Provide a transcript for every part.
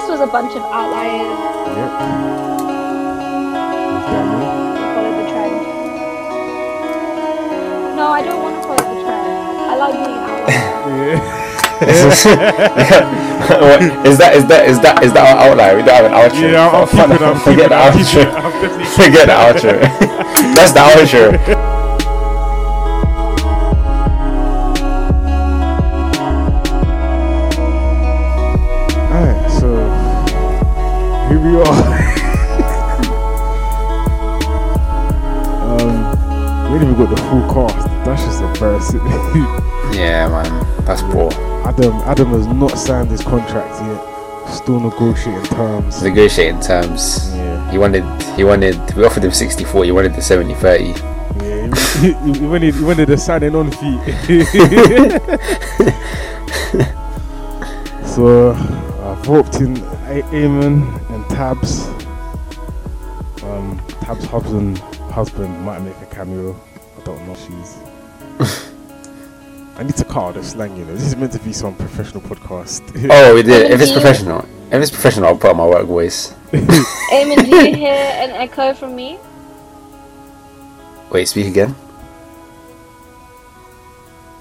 this was a bunch of outliers. Yep. Is? Follow the trend. No, I don't want to follow the trend. I like being an outlier. Yeah. What, is that is that is that is that our outlier? We don't have an outro. Yeah, I'll, I'll keep it. I'll keep Forget it. the I'll outro. it. I'll definitely keep Forget the outro. That's the outro. we are. um, we ain't even got the full cast. That's just embarrassing. Yeah, man, that's poor. Adam, Adam has not signed his contract yet. Still negotiating terms. Negotiating terms. Yeah, He wanted, he wanted. We offered him 64. He wanted the 70 30. yeah. He, wanted, he wanted a signing on fee. so I've roped in A- Eamon and Tabs. Um, Tabs' husband, husband might make a cameo. I don't know. She's. I need to cut out the slang. You know, this is meant to be some professional podcast. Oh, we did. If it's professional, if it's professional, I'll put on my work voice. Eamon, do you hear an echo from me? Wait, speak again.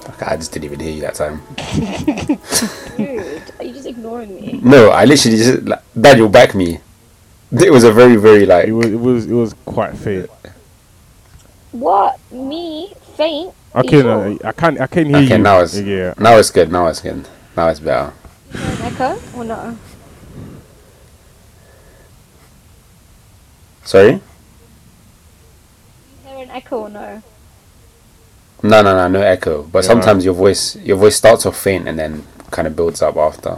Okay, I just didn't even hear you that time. Dude, are you just ignoring me? No, I literally just like, Daniel back me. It was a very, very like. it was, it was, it was quite faint. What? Me? Faint? Okay, You no. I can't, I can't hear Okay, you. now it's- yeah. Now it's good. Now it's good. Now it's better. Hear an echo or no? Sorry? You hear an echo or no? No, no, no, no echo. But Yeah. sometimes your voice, your voice starts off faint and then kind of builds up after.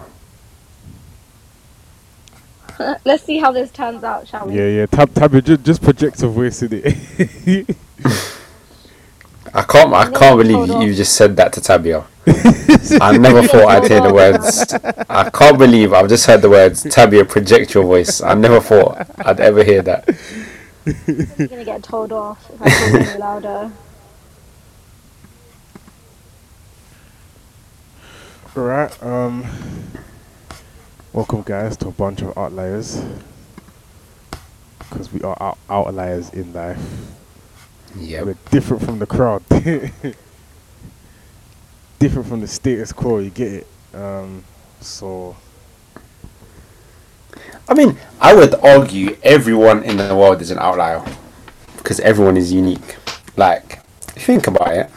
Let's see how this turns out, shall we? Yeah, yeah. Tab, tab, just, just project a voice in it. I can't, I can't believe you, you just said that to Tabia. I never thought I'd hear the words. I can't believe I've just heard the words Tabia project your voice. I never thought I'd ever hear that. You're gonna get told off if I talk any louder. right. Um. Welcome, guys, to a bunch of outliers. Because we are out- outliers in life. Yep. We're different from the crowd. different from the status quo. You get it. Um. So. I mean, I would argue everyone in the world is an outlier because everyone is unique. Like, think about it,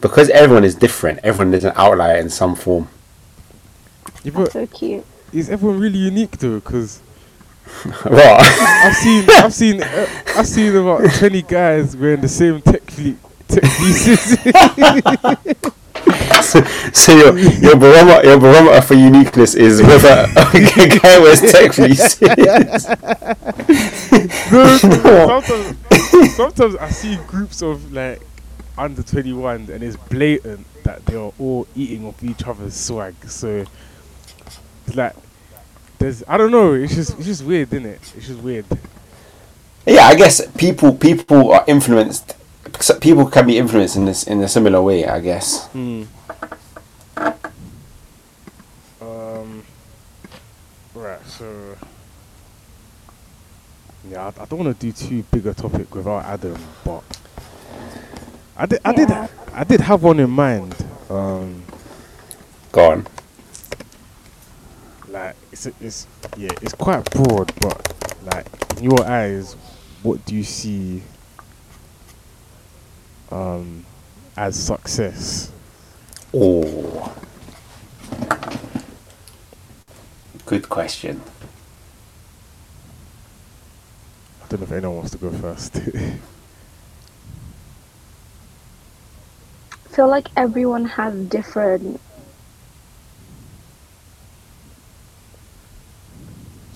because everyone is different, everyone is an outlier in some form. Yeah, but So cute. is everyone really unique though? Because What? I've seen, I've seen, uh, I've seen about twenty guys wearing the same tech fleet. Tech fleeces. so, so your your barometer your barometer for uniqueness is whether a guy wears tech fleece. No, sometimes, sometimes I see groups of like under 21 and it's blatant that they are all eating off each other's swag. So it's like there's I don't know. It's just it's just weird, isn't it? It's just weird. yeah, I guess people people are influenced. People can be influenced in this in a similar way. I guess. Hmm. Um. Right. So. Yeah, I, I don't want to do too big a topic without Adam, but I did. I did. I did have one in mind. Um. Go on. Like it's it's yeah it's quite broad but like in your eyes what do you see um as success Oh. Good question. i don't know if anyone wants to go first I feel like everyone has different.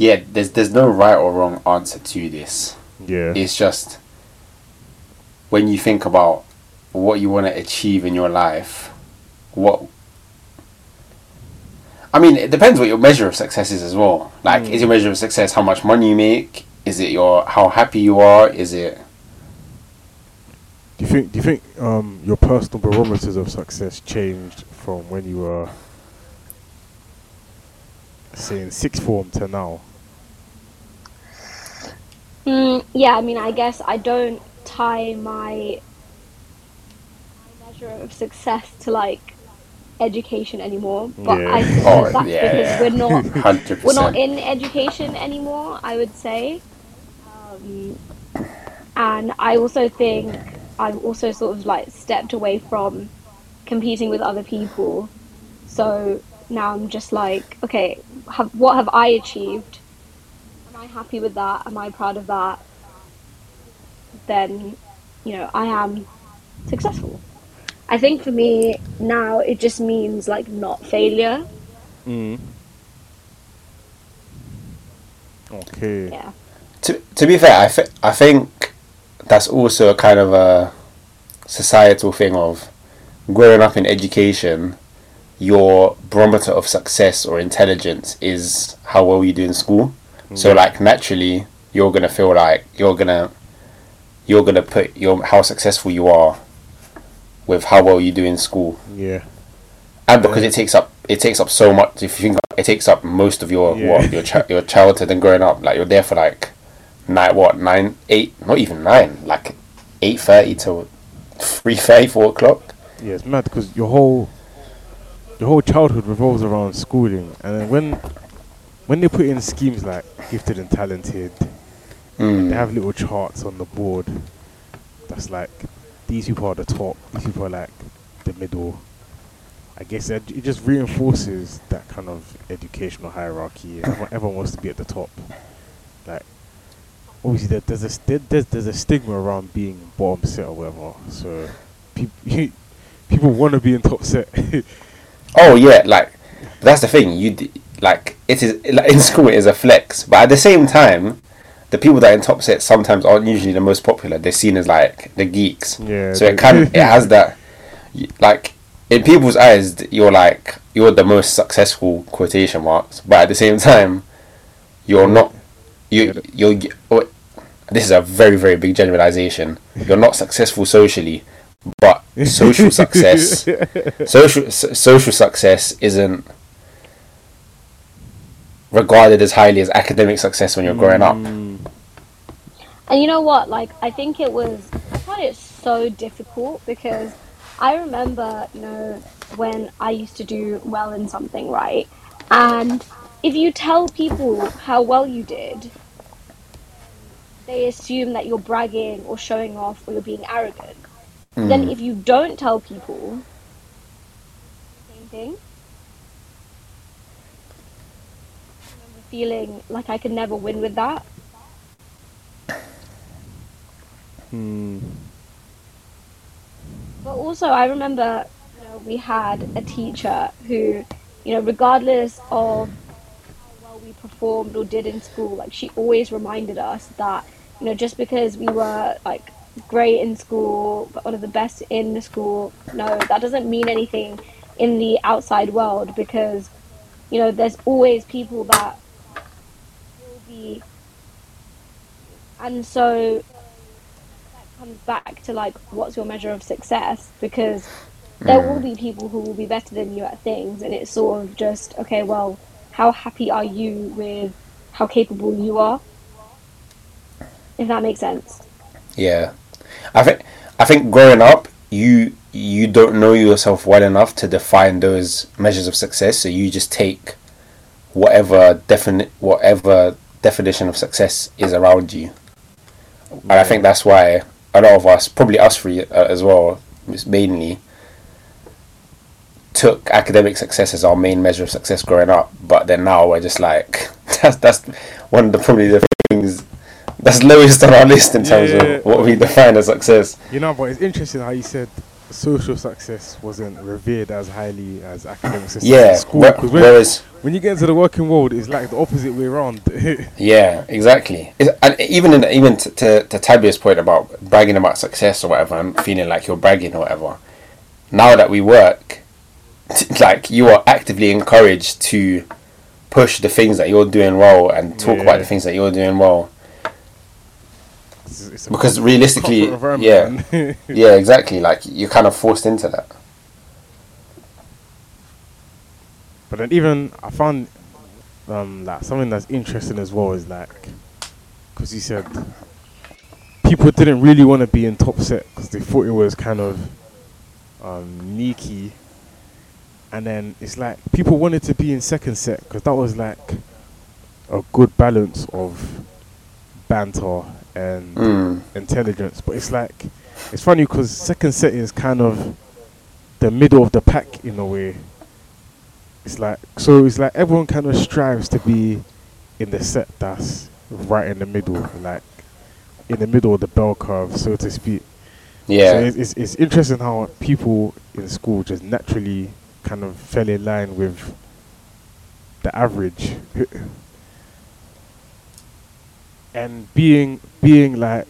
Yeah, there's there's no right or wrong answer to this. yeah It's just when you think about what you want to achieve in your life, what I mean, it depends what your measure of success is as well. Like, is your measure of success how much money you make? Is it your how happy you are? Is it do you think do you think um your personal barometers of success changed from when you were saying sixth form to now? Mm, yeah, I mean, I guess I don't tie my, my measure of success to like education anymore. But I Yeah. suppose Oh, that's yeah, because we're not Hundred we're not in education anymore. I would say, um, and I also think I've also sort of like stepped away from competing with other people. So now I'm just like, okay, have, what have I achieved? Am I happy with that? Am I proud of that? Then, you know, I am successful. I think for me now it just means like not failure. Mm. Okay. Yeah. To to be fair, I th- I think that's also a kind of a societal thing of growing up in education. Your barometer of success or intelligence is how well you do in school. So like naturally, you're gonna feel like you're gonna you're gonna put your how successful you are with how well you do in school, Yeah. and because Yeah. it takes up it takes up so much. If you think it, takes up most of your Yeah. what your chi- your childhood and growing up. Like you're there for like night what nine eight not even nine like eight thirty to three thirty four o'clock. Yeah, it's mad because your whole your whole childhood revolves around schooling, and then when when they put in schemes like gifted and talented, they Mm. have little charts on the board. That's like these people are the top, these people are like the middle. I guess it, it just reinforces that kind of educational hierarchy. Everyone, everyone wants to be at the top. Like obviously there, there's a st- there's there's a stigma around being bottom set or whatever. So people people want to be in top set. Oh yeah, like that's the thing. You d- like it is like, in school. It is a flex, but at the same time, the people that are in top set sometimes aren't usually the most popular. They're seen as like the geeks. yeah. So it of it has that like in people's eyes you're like you're the most successful quotation marks, but at the same time, you're not. You it. you're. oh, This is a very very big generalization. You're not successful socially, but social success social so- social success isn't regarded as highly as academic success when you're growing up. Mm, And you know what? Like, I think it was, I found it so difficult because I remember, you know, when I used to do well in something, right? And if you tell people how well you did, they assume that you're bragging or showing off or you're being arrogant. Then Mm. if you don't tell people, same thing. I remember feeling like I could never win with that. mm, But also, I remember, you know, we had a teacher who, you know, regardless of how well we performed or did in school, like she always reminded us that, you know, just because we were like great in school, but one of the best in the school, no, that doesn't mean anything in the outside world because, you know, there's always people that and so that comes back to like what's your measure of success? Because there will mm. be people who will be better than you at things and it's sort of just okay well how happy are you with how capable you are? If that makes sense. Yeah, I think I think growing up, you you don't know yourself well enough to define those measures of success. So you just take whatever definite whatever definition of success is around you, and I think that's why a lot of us, probably us three uh, as well, mainly took academic success as our main measure of success growing up. But then now we're just like that's that's one of the probably the things that's lowest on our list in terms Yeah. of what we define as success. You know, but it's interesting how you said social success wasn't revered as highly as academic success Yeah, in school. whe- when, whereas when you get into the working world, it's like the opposite way around. yeah, exactly. It- and even in even to to, to Tabia's point about bragging about success or whatever, and feeling like you're bragging or whatever. Now that we work, like you are actively encouraged to push the things that you're doing well and talk about the things that you're doing well. It's- it's Because realistically, yeah, yeah, exactly. Like you're kind of forced into that. But then even I found um, like something that's interesting as well is like, because he said people didn't really want to be in top set because they thought it was kind of um, sneaky, and then it's like people wanted to be in second set because that was like a good balance of banter and Mm. intelligence. But it's like it's funny because second set is kind of the middle of the pack in a way. It's like so it's like everyone kind of strives to be in the set that's right in the middle, like in the middle of the bell curve, so to speak. Yeah. So it's, it's, it's interesting how people in school just naturally kind of fell in line with the average. and being being like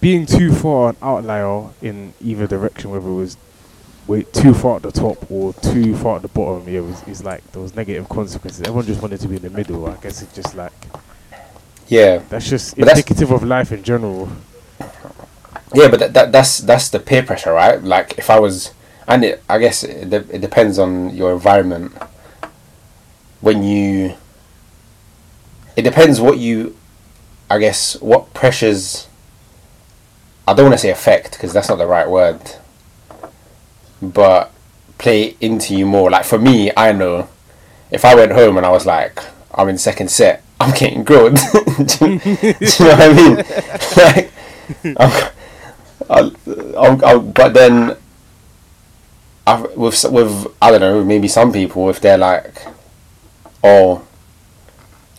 being too far an outlier in either direction, whether it was way too far at the top or too far at the bottom, yeah, it was it's like there was negative consequences. Everyone just wanted to be in the middle. I guess it's just like yeah. that's just But that's- indicative of life in general. Yeah, but that, that that's that's the peer pressure, right? Like if I was, and it, I guess it, de- it depends on your environment. When you, it depends what you, I guess what pressures. I don't want to say affect because that's not the right word. But play into you more. Like for me, I know, if I went home and I was like, I'm in second set, I'm getting grilled. do, you, do you know what I mean? like, I'm, I'll, I'll, I'll, but then, I, with with I don't know, maybe some people if they're like, oh,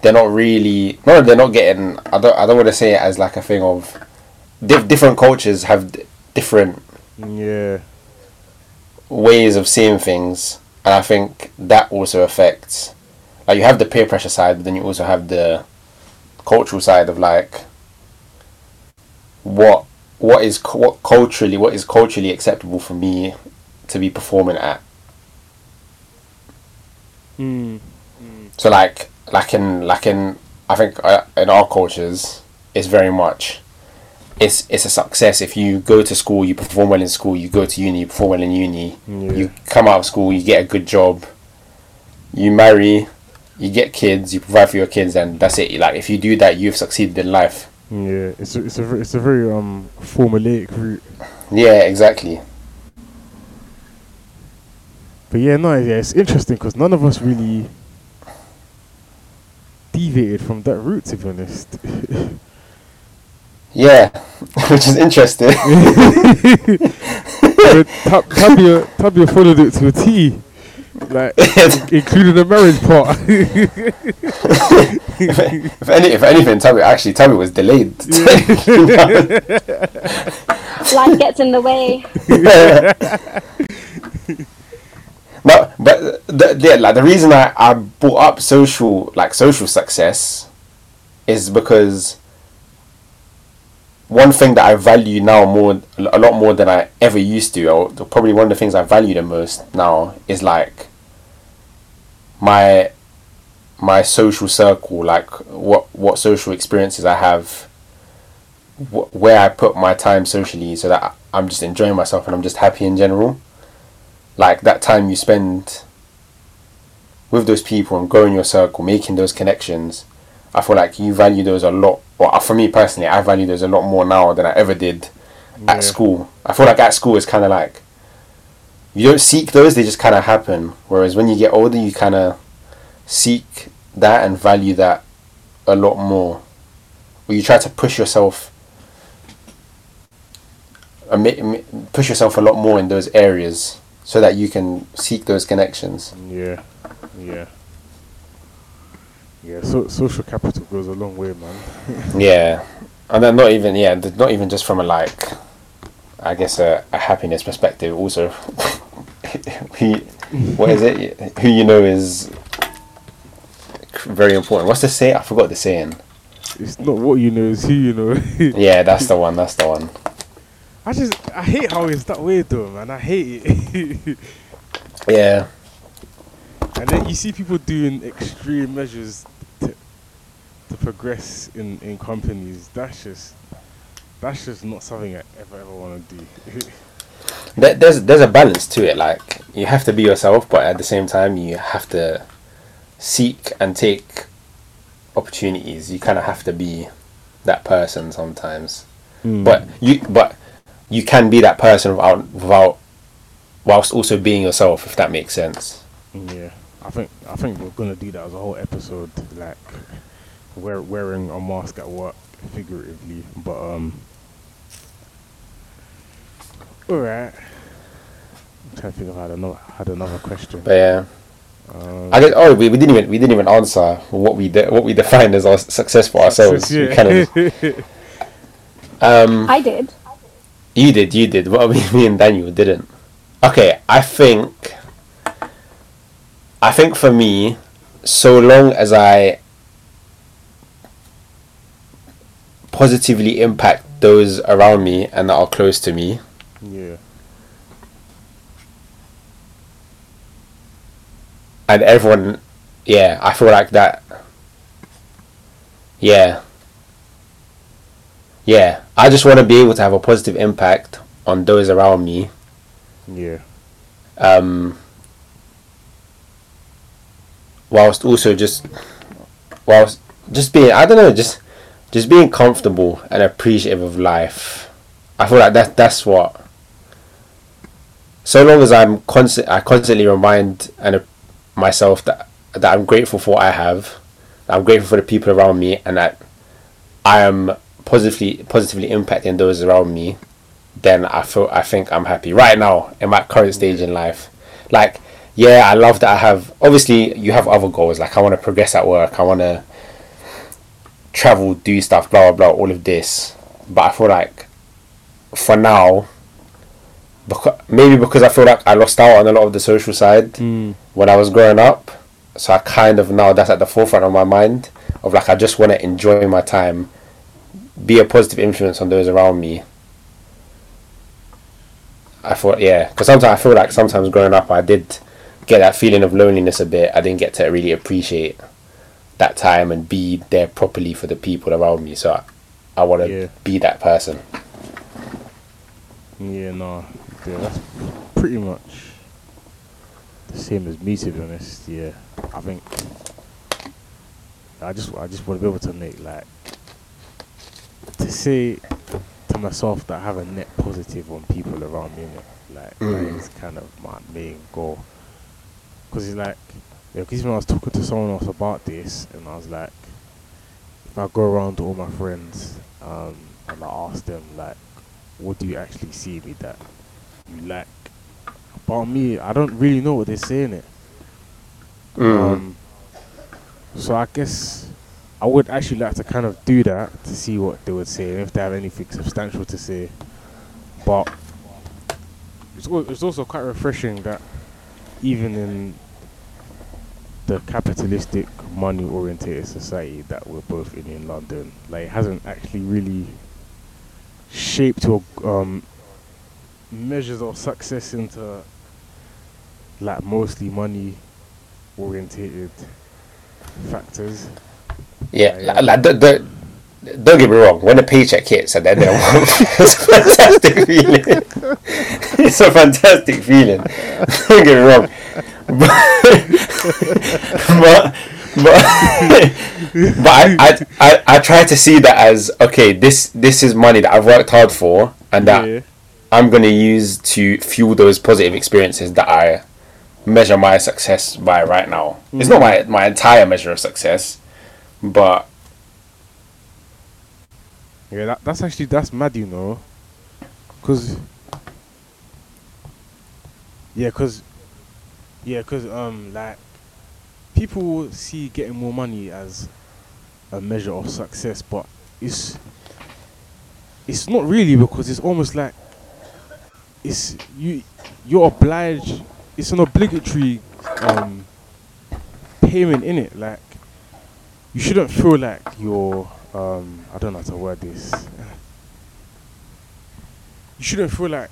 they're not really no, they're not getting. I don't I don't want to say it as like a thing of, diff, different cultures have d- different Yeah. ways of seeing things, and I think that also affects. Like you have the peer pressure side, but then you also have the cultural side of like what what is what culturally what is culturally acceptable for me to be performing at. Mm. So like like in like in I think uh, in our cultures, it's very much. It's it's a success if you go to school, you perform well in school, you go to uni, you perform well in uni, Yeah. you come out of school, you get a good job, you marry, you get kids, you provide for your kids, and that's it. Like if you do that, you've succeeded in life. Yeah, it's a, it's a it's a very um formulaic route. Yeah, exactly. But yeah, no, yeah, it's interesting because none of us really deviated from that route, to be honest. Yeah, which is interesting. But Tab- Tabia, Tabia followed it to a T, like including the marriage part. if any, if anything, Tabby actually Tabby was delayed. Life gets in the way. No, but the, the like the reason I, I brought up social like social success is because one thing that I value now more a lot more than I ever used to, or probably one of the things I value the most now is like my my social circle, like what what social experiences I have, wh- where I put my time socially, so that I'm just enjoying myself and I'm just happy in general like that time you spend with those people and growing your circle, making those connections, I feel like you value those a lot. Or for me personally, I value those a lot more now than I ever did Yeah. at school. I feel like at school it's kind of like you don't seek those; they just kind of happen. Whereas when you get older, you kind of seek that and value that a lot more. Or you try to push yourself, uh, push yourself a lot more in those areas so that you can seek those connections. yeah, yeah, yeah. So social capital goes a long way, man. Yeah, and then not even yeah, not even just from a like, I guess a, a happiness perspective. Also, who, what is it? Who you know is very important. What's the say? I forgot the saying. It's not what you know, it's who you know. Yeah, that's the one. That's the one. I just I hate how it's that way though, man. I hate it. Yeah, and then you see people doing extreme measures to, to progress in, in companies. That's just that's just not something I ever ever want to do. there, there's there's a balance to it. Like you have to be yourself, but at the same time, you have to seek and take opportunities, you kind of have to be that person sometimes. Mm. But you but you can be that person without without whilst also being yourself, if that makes sense. Yeah, I think I think we're gonna do that as a whole episode, like wear, wearing a mask at work, figuratively. But um, all right. I'm trying to think if I had another had another question. But yeah. Um, I guess. Oh, we, we didn't even we didn't even answer what we de- what we defined as our success for ourselves. yeah. We kind of. Um, I did. You did, you did. Well, me, me and Daniel didn't. Okay, I think. I think for me, so long as I positively impact those around me and that are close to me, yeah. and everyone, yeah, I feel like that. Yeah. Yeah, I just want to be able to have a positive impact on those around me. Yeah. Um, whilst also just, whilst just being, I don't know, just, just being comfortable and appreciative of life. I feel like that that's what. So long as I'm constant, I constantly remind and uh, myself that that I'm grateful for what I have, I'm grateful for the people around me, and that I am positively positively impacting those around me. Then I feel I think I'm happy right now in my current stage in life. Like, yeah, I love that I have. Obviously, you have other goals. Like, I want to progress at work. I want to travel, do stuff, blah blah blah. All of this, but I feel like for now, because maybe because I feel like I lost out on a lot of the social side Mm. when I was growing up. So I kind of now that's at the forefront of my mind of like I just want to enjoy my time, be a positive influence on those around me. I thought yeah, because sometimes I feel like sometimes growing up I did get that feeling of loneliness a bit. I didn't get to really appreciate that time and be there properly for the people around me. So I, I want to Yeah. be that person. Yeah, no, yeah, that's pretty much the same as me to be honest. Yeah, I think I just I just want to be able to make like to say to myself that I have a net positive on people around me. Innit? Like Mm. that is kind of my main goal. Because it's like, yeah, 'cause even when I was talking to someone else about this, and I was like, if I go around to all my friends um, and I ask them like, what do you actually see me that you like about me? I don't really know what they're saying it. Mm. Um, so I guess I would actually like to kind of do that to see what they would say if they have anything substantial to say. But it's, al- it's also quite refreshing that even in the capitalistic, money-oriented society that we're both in in London, like it hasn't actually really shaped your um, measures of success into like mostly money-orientated factors. Yeah, Yeah, like, don't, don't, don't get me wrong. When the paycheck hits at the end of the it's a fantastic feeling. it's a fantastic feeling. Don't get me wrong. But, but, but, but I, I, I, I try to see that as okay. This this is money that I've worked hard for, and that yeah, I'm gonna use to fuel those positive experiences that I measure my success by right now. It's not mm. my my entire measure of success, but yeah. That, that's actually that's mad, you know. Cause yeah, cause yeah, cause um, like people see getting more money as a measure of success, but it's it's not really because it's almost like it's you you're obliged. It's an obligatory um payment in it. Like you shouldn't feel like you're um I don't know how to word this. You shouldn't feel like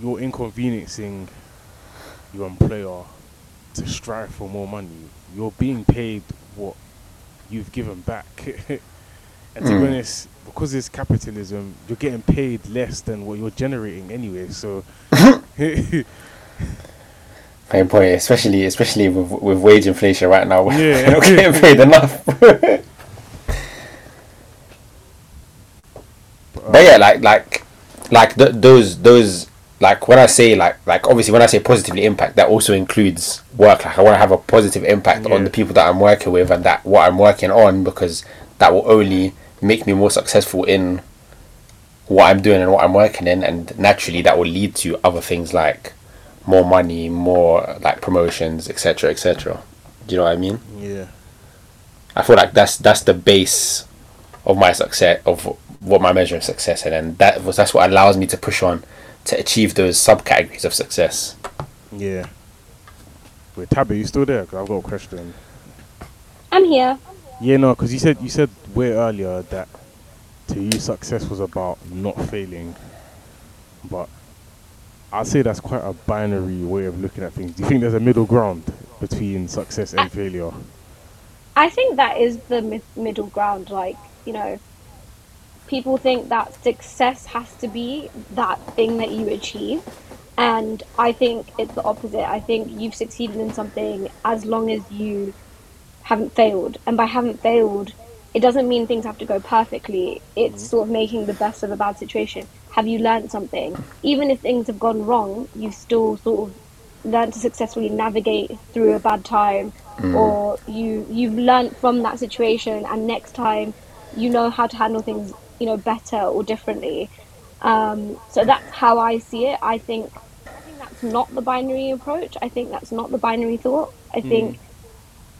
you're inconveniencing your employer to strive for more money. You're being paid what you've given back. and to be Mm. honest, because it's capitalism, you're getting paid less than what you're generating anyway. So Main point, especially especially with with wage inflation right now, we're Yeah. not getting paid enough. but yeah, like like like th- those those like when I say like like obviously when I say positively impact, that also includes work. Like I want to have a positive impact Yeah. on the people that I'm working with and that what I'm working on because that will only make me more successful in what I'm doing and what I'm working in, and naturally that will lead to other things like more money, more like promotions, etc., etc. Do you know what I mean? Yeah. I feel like that's that's the base of my success of what my measure of success, is, and then that was that's what allows me to push on to achieve those subcategories of success. Yeah. Wait, Tabby, you still there? Cause I've got a question. I'm here. Yeah, no, because you said you said way earlier that to you success was about not failing, but I'd say that's quite a binary way of looking at things. Do you think there's a middle ground between success and failure? I think that is the mi- middle ground. Like, you know, people think that success has to be that thing that you achieve. And I think it's the opposite. I think you've succeeded in something as long as you haven't failed. And by haven't failed, it doesn't mean things have to go perfectly. It's mm-hmm. sort of making the best of a bad situation. Have you learned something? Even if things have gone wrong, you've still sort of learned to successfully navigate through a bad time or you you've learned from that situation and next time you know how to handle things you know better or differently. Um, so that's how i see it. I think i think that's not the binary approach. I think that's not the binary thought. I think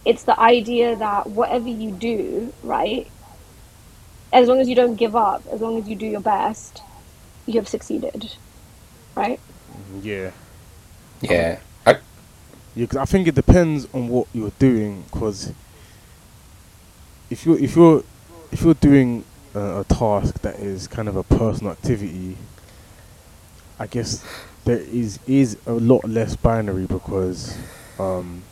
it's the idea that whatever you do right as long as you don't give up as long as you do your best you have succeeded right Yeah. Yeah, I, Yeah, 'cause I think it depends on what you're doing. Because if you're if you're if you're doing a, a task that is kind of a personal activity, I guess there is is a lot less binary because um,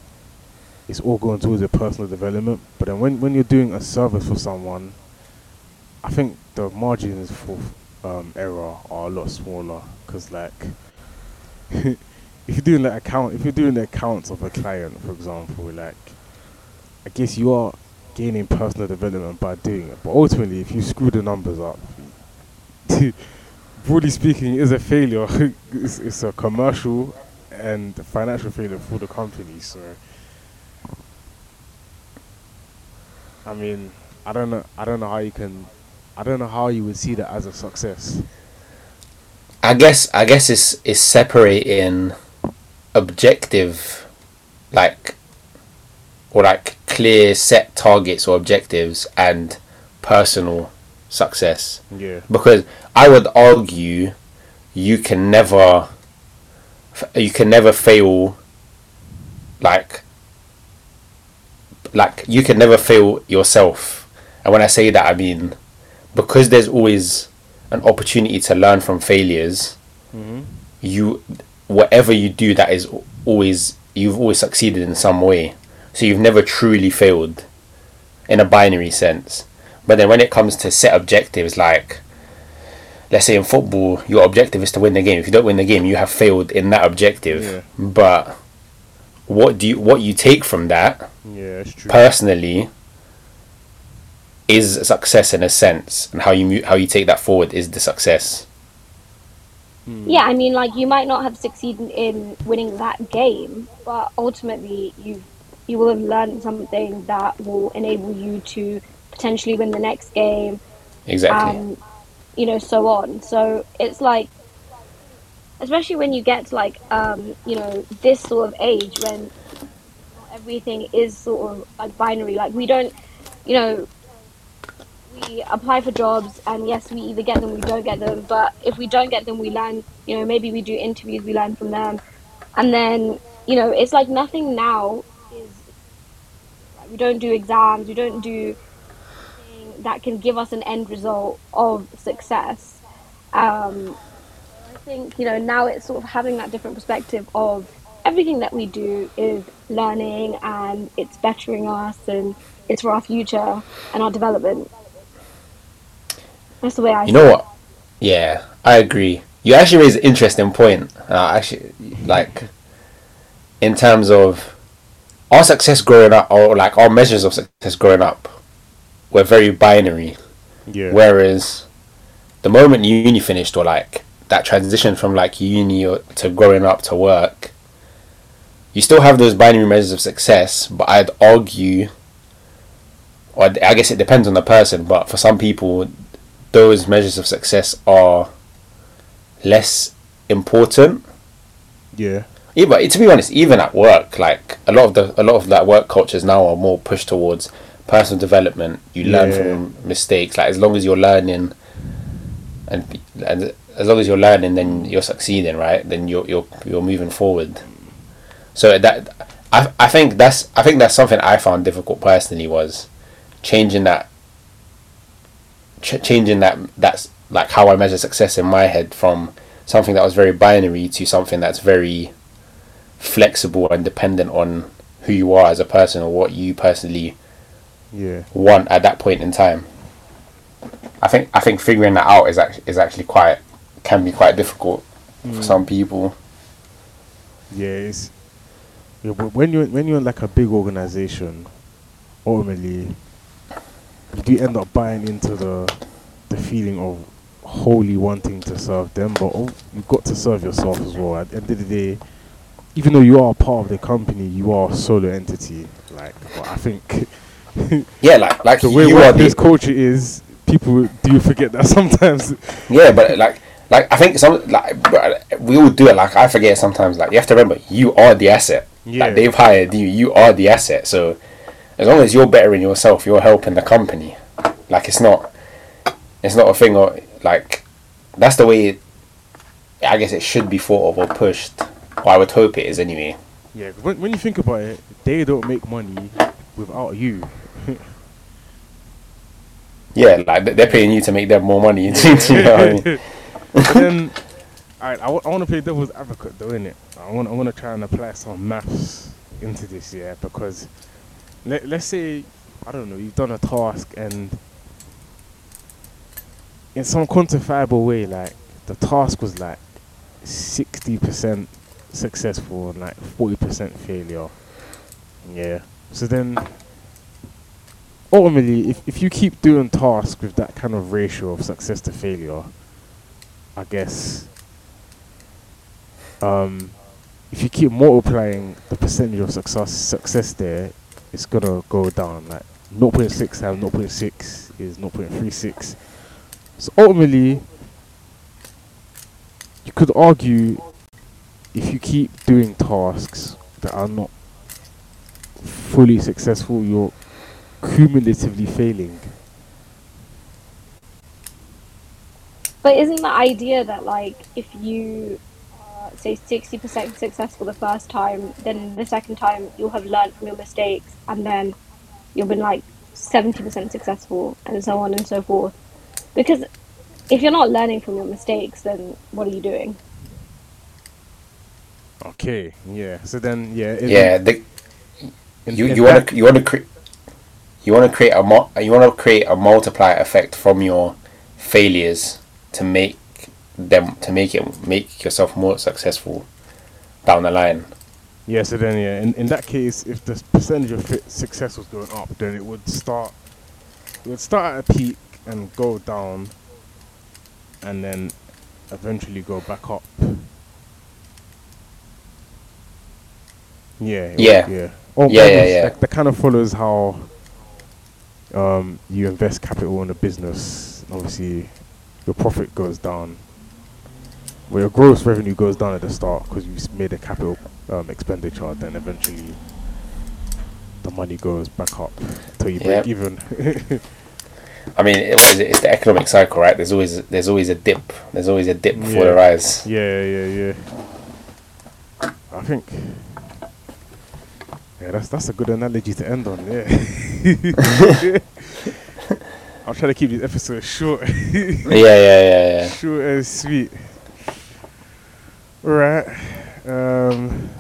it's all going towards your personal development. But then when when you're doing a service for someone, I think the margins for um, error are a lot smaller. Because like. if you're doing like account if you're doing the accounts of a client for example like i guess you are gaining personal development by doing it but ultimately if you screw the numbers up broadly speaking it is a failure it's, it's a commercial and financial failure for the company so i mean i don't know i don't know how you can i don't know how you would see that as a success. I guess I guess it's it's separating objective, like, or like clear set targets or objectives and personal success. yeah. Because I would argue you can never you can never fail like like you can never fail yourself. And when I say that I mean because there's always an opportunity to learn from failures mm-hmm. you whatever you do that is always you've always succeeded in some way. So you've never truly failed in a binary sense. But then when it comes to set objectives like let's say in football your objective is to win the game. If you don't win the game you have failed in that objective. Yeah. but what do you what you take from that yeah it's true. personally is success in a sense and how you how you take that forward is the success Mm. Yeah, I mean, like you might not have succeeded in winning that game, but ultimately you you will have learned something that will enable you to potentially win the next game, exactly and you know so on. So it's like, especially when you get to like um, you know this sort of age when everything is sort of like binary. Like we don't, you know, we apply for jobs and yes, we either get them, we don't get them. But if we don't get them, we learn. You know, maybe we do interviews, we learn from them, and then you know, it's like nothing now is. We don't do exams. We don't do anything that can give us an end result of success. Um, I think you know now it's sort of having that different perspective of everything that we do is learning and it's bettering us and it's for our future and our development. That's the way I. You see know it. what? Yeah, I agree. You actually raised an interesting point. Uh, actually, like, in terms of our success growing up, or like our measures of success growing up, were very binary. Yeah. Whereas the moment uni finished, or like that transition from like uni to growing up to work, you still have those binary measures of success, but I'd argue, or I guess it depends on the person, but for some people, those measures of success are less important. yeah. Yeah, but to be honest, even at work, like a lot of the a lot of that work cultures now are more pushed towards personal development. You learn Yeah. from mistakes. Like as long as you're learning, and and as long as you're learning, then you're succeeding, right? Then you're you're you're moving forward. So that I I think that's I think that's something I found difficult personally was changing that. Ch- changing that that's like how I measure success in my head from something that was very binary to something that's very flexible and dependent on who you are as a person or what you personally Yeah. want at that point in time. I think I think figuring that out is actually is actually quite can be quite difficult for mm. some people. Yeah, it's yeah, but when you're when you're in like a big organization, ultimately you do end up buying into the the feeling of wholly wanting to serve them, but oh, you've got to serve yourself as well. At the end of the day, even though you are part of the company, you are a solo entity. Like, but I think Yeah, like like the way you are the culture is, people do forget that sometimes. yeah, but like like I think some like we all do it. Like I forget sometimes. Like you have to remember, you are the asset. Yeah. Like they've hired you, you are the asset. So as long as you're bettering yourself, you're helping the company. Like it's not, it's not a thing or like that's the way. It, I guess it should be thought of or pushed. Or I would hope it is anyway. Yeah, when, when you think about it, they don't make money without you. Yeah, like they're paying you to make them more money. you know what I mean? Then, alright, I, want to play devil's advocate though, innit? I want I want to try and apply some maths into this, yeah, because let let's say I don't know, you've done a task and in some quantifiable way, like the task was like sixty percent successful and like forty percent failure. Yeah. So then ultimately if, if you keep doing tasks with that kind of ratio of success to failure, I guess um if you keep multiplying the percentage of success success there, it's gonna go down. Like 0.6 times 0.6 is 0.36. So ultimately, you could argue if you keep doing tasks that are not fully successful, you're cumulatively failing. But isn't the idea that like if you say sixty percent successful the first time, then the second time you'll have learned from your mistakes, and then you'll be like seventy percent successful, and so on and so forth. Because if you're not learning from your mistakes, then what are you doing? Okay, yeah. So then, yeah. in- Yeah, the, in- you in you want to you want to create you want to create a mul- you want to create a multiplier effect from your failures to make them to make it make yourself more successful down the line. Yeah, so then, yeah, in, in that case, if the percentage of success was going up, then it would start, it would start at a peak and go down, and then eventually go back up. Yeah. it would- Yeah. Yeah. Oh, Yeah, yeah, yeah. That, that kind of follows how um, you invest capital in a business. Obviously, your profit goes down. Well, your gross revenue goes down at the start because you've made a capital um, expenditure. Then eventually, the money goes back up until you break Yeah. even. I mean, it, what is it? It's the economic cycle, right? There's always there's always a dip. There's always a dip before the rise. yeah, yeah, yeah. I think. Yeah, that's that's a good analogy to end on. Yeah. I'll try to keep these episodes short. Yeah, yeah, yeah, yeah. Short and sweet. Right. Um,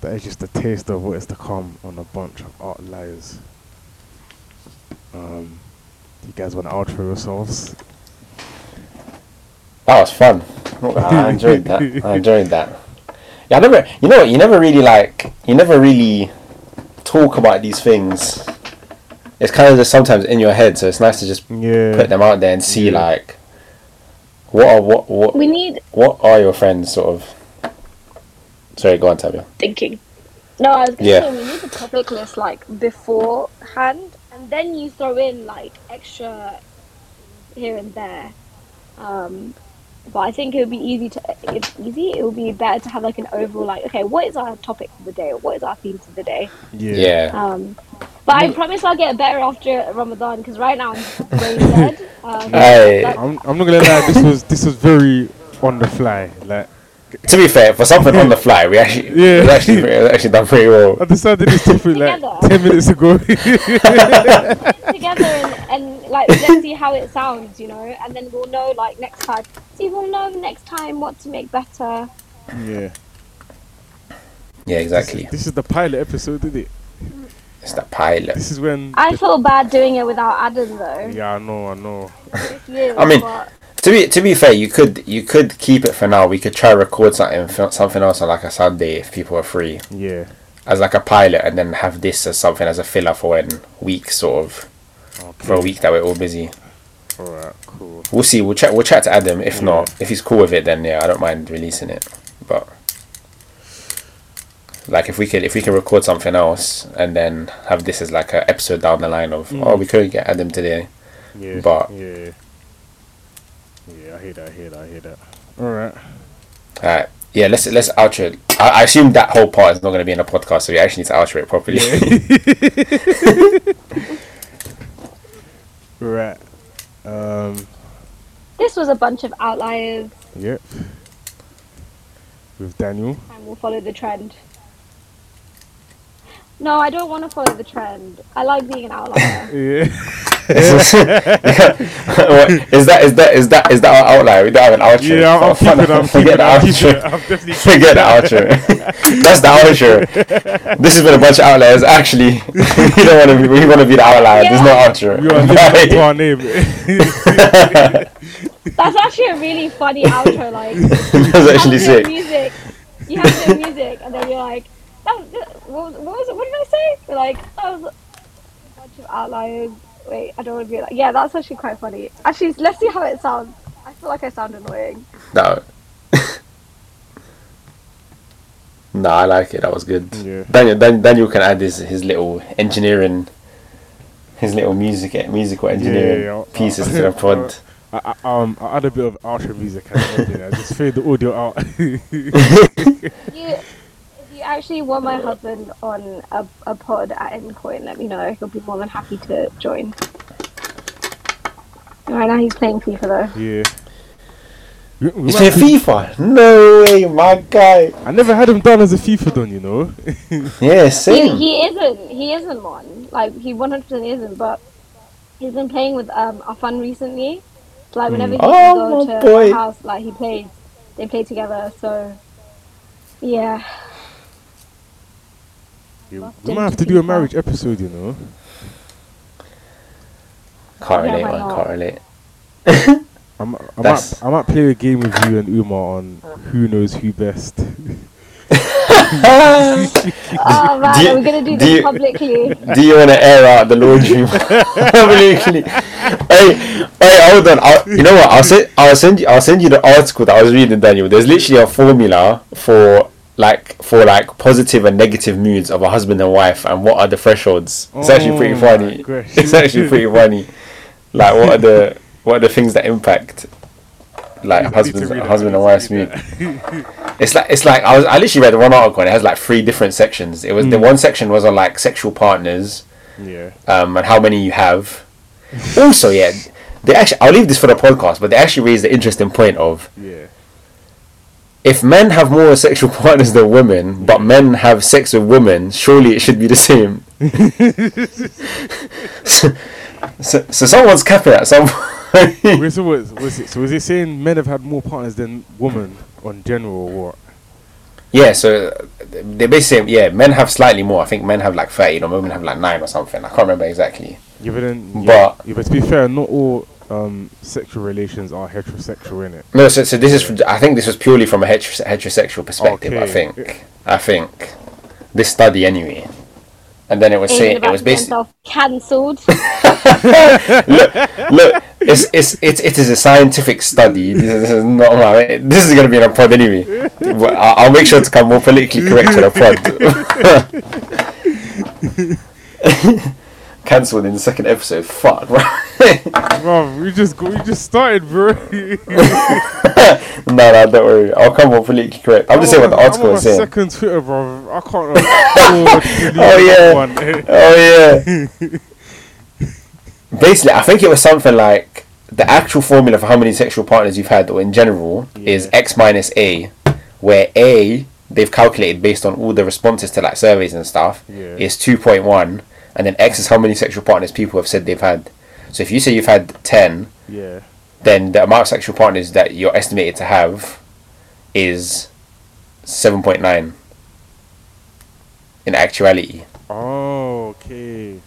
that is just a taste of what is to come on a bunch of outliers. Um, you guys want to outro yourselves? That was fun. I enjoyed that. I enjoyed that. Yeah, I never. You know what? You never really like. You never really talk about these things. It's kind of just sometimes in your head, so it's nice to just Yeah. put them out there and see Yeah. like what are what what We need what are your friends sort of. Sorry, go on, Tabia. thinking. No, I was gonna Yeah. say we need a topic list like beforehand, and then you throw in like extra here and there. Um, but I think it would be easy to it's easy. It would be better to have like an overall like okay, what is our topic for the day? Or what is our theme for the day? Yeah. Yeah. Um, but I promise I'll get better after Ramadan because right now I'm brain dead. Um, Hey. like- I'm, I'm not gonna lie. This was this was very on the fly. Like To be fair, for something on the fly, we actually Yeah. we actually we actually done pretty well. I decided this topic like ten minutes ago. together and, and like let's see how it sounds, you know, and then we'll know like next time. See, we'll know next time what to make better. yeah. Yeah, exactly. This is the pilot episode, isn't it? It's that pilot. This is when. I feel bad doing it without Adam though. yeah, I know, I know. He is, I mean- but To be to be fair, you could you could keep it for now. We could try record something something else on like a Sunday if people are free Yeah. as like a pilot, and then have this as something as a filler for when week sort of for a week that we're all busy. All right. Cool. We'll see. We'll chat. We'll chat to Adam. If Yeah. not, if he's cool with it, then yeah, I don't mind releasing it. But like, if we could, if we can record something else and then have this as like an episode down the line of, Mm. oh, we could get Adam today. Yeah. But- yeah. Yeah, I hear that. I hear that. I hear that. All right. Alright. Yeah, let's let's outro. I, I assume that whole part is not going to be in the podcast, so we actually need to outro it properly. right. Um. this was a bunch of outliers, Yep. With Daniel. and we'll follow the trend. No, I don't want to follow the trend. I like being an outlier. Yeah. What, is that is that is that is that our outline? We don't have an outro. yeah, I'm, I'm Oh, keeping it. I'm forget it. the I'm keeping outro. I'm definitely Forget the outro. That's the outro. This has been a bunch of outliers. Actually, we don't want to. Be, we want to be the outlier. There's no outro. You are living up to our name. That's actually a really funny outro. Like That's you actually have sick. the music, you have the music, and then you're like, that, was- what, was- what was it? What did I say? You're like, that was a bunch of outliers. Wait, I don't want to be like, yeah, that's actually quite funny. Actually, let's see how it sounds. I feel like I sound annoying. No. no, I like it. That was good. Yeah. Daniel, Dan, Daniel can add his his little engineering, his little music musical engineering yeah, yeah. pieces to the pod. I, I, um, I add a bit of outro music at the end, you know, just fade the audio out. You, if you actually want my husband on a, a pod at any point, let me know. He'll be more than happy to join. Right now he's playing FIFA though. yeah. We- we He's might FIFA. No way, my guy. I never had him done as a FIFA done, you know. Yeah, He, same. he isn't. He isn't one. Like he one hundred percent isn't. But he's been playing with um our fun recently. So, like whenever he Oh, go my to boy. our house, like he plays. They play together. So yeah. Yeah, Locked we might have to do a FIFA. marriage episode, you know. Can't Yeah, relate, why man. Can't relate. I might, I might, I might play a game with you and Umar on who knows who best. Oh man, Do you- are we gonna do do this you- publicly? Do you want to air out the laundry publicly? hey, hey, hold on. I'll, you know what? I'll send. I'll send you. I'll send you the article that I was reading, Daniel. There's literally a formula for like for like positive and negative moods of a husband and wife, and what are the thresholds? It's actually pretty Oh funny. It's actually pretty funny. Like what are the what are the things that impact like I need to husbands, read it, I husband and wife's mood? It's like it's like I was I literally read one article and it has like three different sections. It was the Mm. one section was on like sexual partners yeah. um, and how many you have. also, yeah, they actually I'll leave this for the podcast, but they actually raised the interesting point of Yeah. If men have more sexual partners than women, but men have sex with women, surely it should be the same. so, so, so someone's capping at some point. Wait, so was, was it? So was it saying men have had more partners than women on general or what? yeah, so they basically yeah, men have slightly more. I think men have like 13 or women have like 9 or something. I can't remember exactly. Yeah, but then, But- yeah, yeah, but to be fair, not all um sexual relations are heterosexual in it. No, so, so this is. From, I think this was purely from a heterose- heterosexual perspective. I Okay. think. I think this study anyway, and then it was saying it was basically cancelled. look. It's, it's it's it is a scientific study. This is not my. This is gonna be in a pod anyway. But I- I'll make sure to come more politically correct to the pod. Cancelled in the second episode. Fuck. Right? Bro, we just we just started, bro. no, no, don't worry. I'll come more politically correct. I'm just saying what the article I'm on my saying. second Twitter, bro. I can't uh, afford delete Oh, yeah. one. Oh yeah. Basically, I think it was something like the actual formula for how many sexual partners you've had, or in general, is X minus A, where A they've calculated based on all the responses to like surveys and stuff Yeah. is two point one, and then X is how many sexual partners people have said they've had. So if you say you've had ten, Yeah. then the amount of sexual partners that you're estimated to have is seven point nine. In actuality, Oh, okay.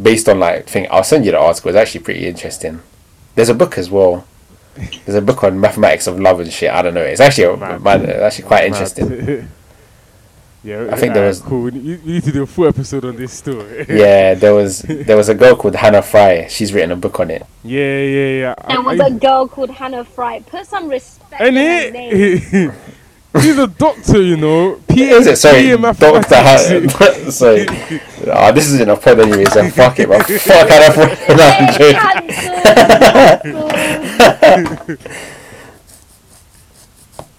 based on like thing I'll send you the article. It's actually pretty interesting. There's a book as well. There's a book on mathematics of love and shit. I don't know. It's actually a, Mad. mad, it's actually quite Mad. interesting. yeah, I think there was- cool. We need, we need to do a full episode on this story. Yeah, there was there was a girl called Hannah Fry. She's written a book on it. yeah, yeah, yeah. I- There was I- a girl called Hannah Fry. Put some respect And in name. it, he's a doctor, you know. P- Is it? Sorry, PA Doctor. mathematics. Ha- sorry. Ah, this isn't a pod anyway. So fuck it, man. Fuck Hannah Fry. No, I'm joking. Cancelled.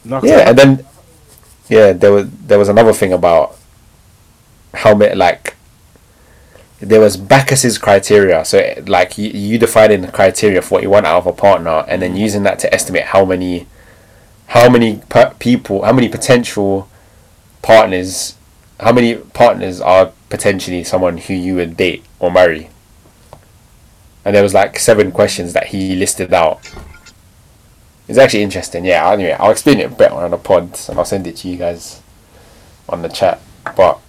No, 'cause Yeah, and then yeah, there was there was another thing about how many like there was Backus's criteria. So like you, you defining the criteria for what you want out of a partner, and then mm. using that to estimate how many how many per- people, how many potential partners, how many partners are potentially someone who you would date or marry. And there was like seven questions that he listed out. It's actually interesting. Yeah. Anyway, I'll explain it better on the pod, and I'll send it to you guys on the chat. But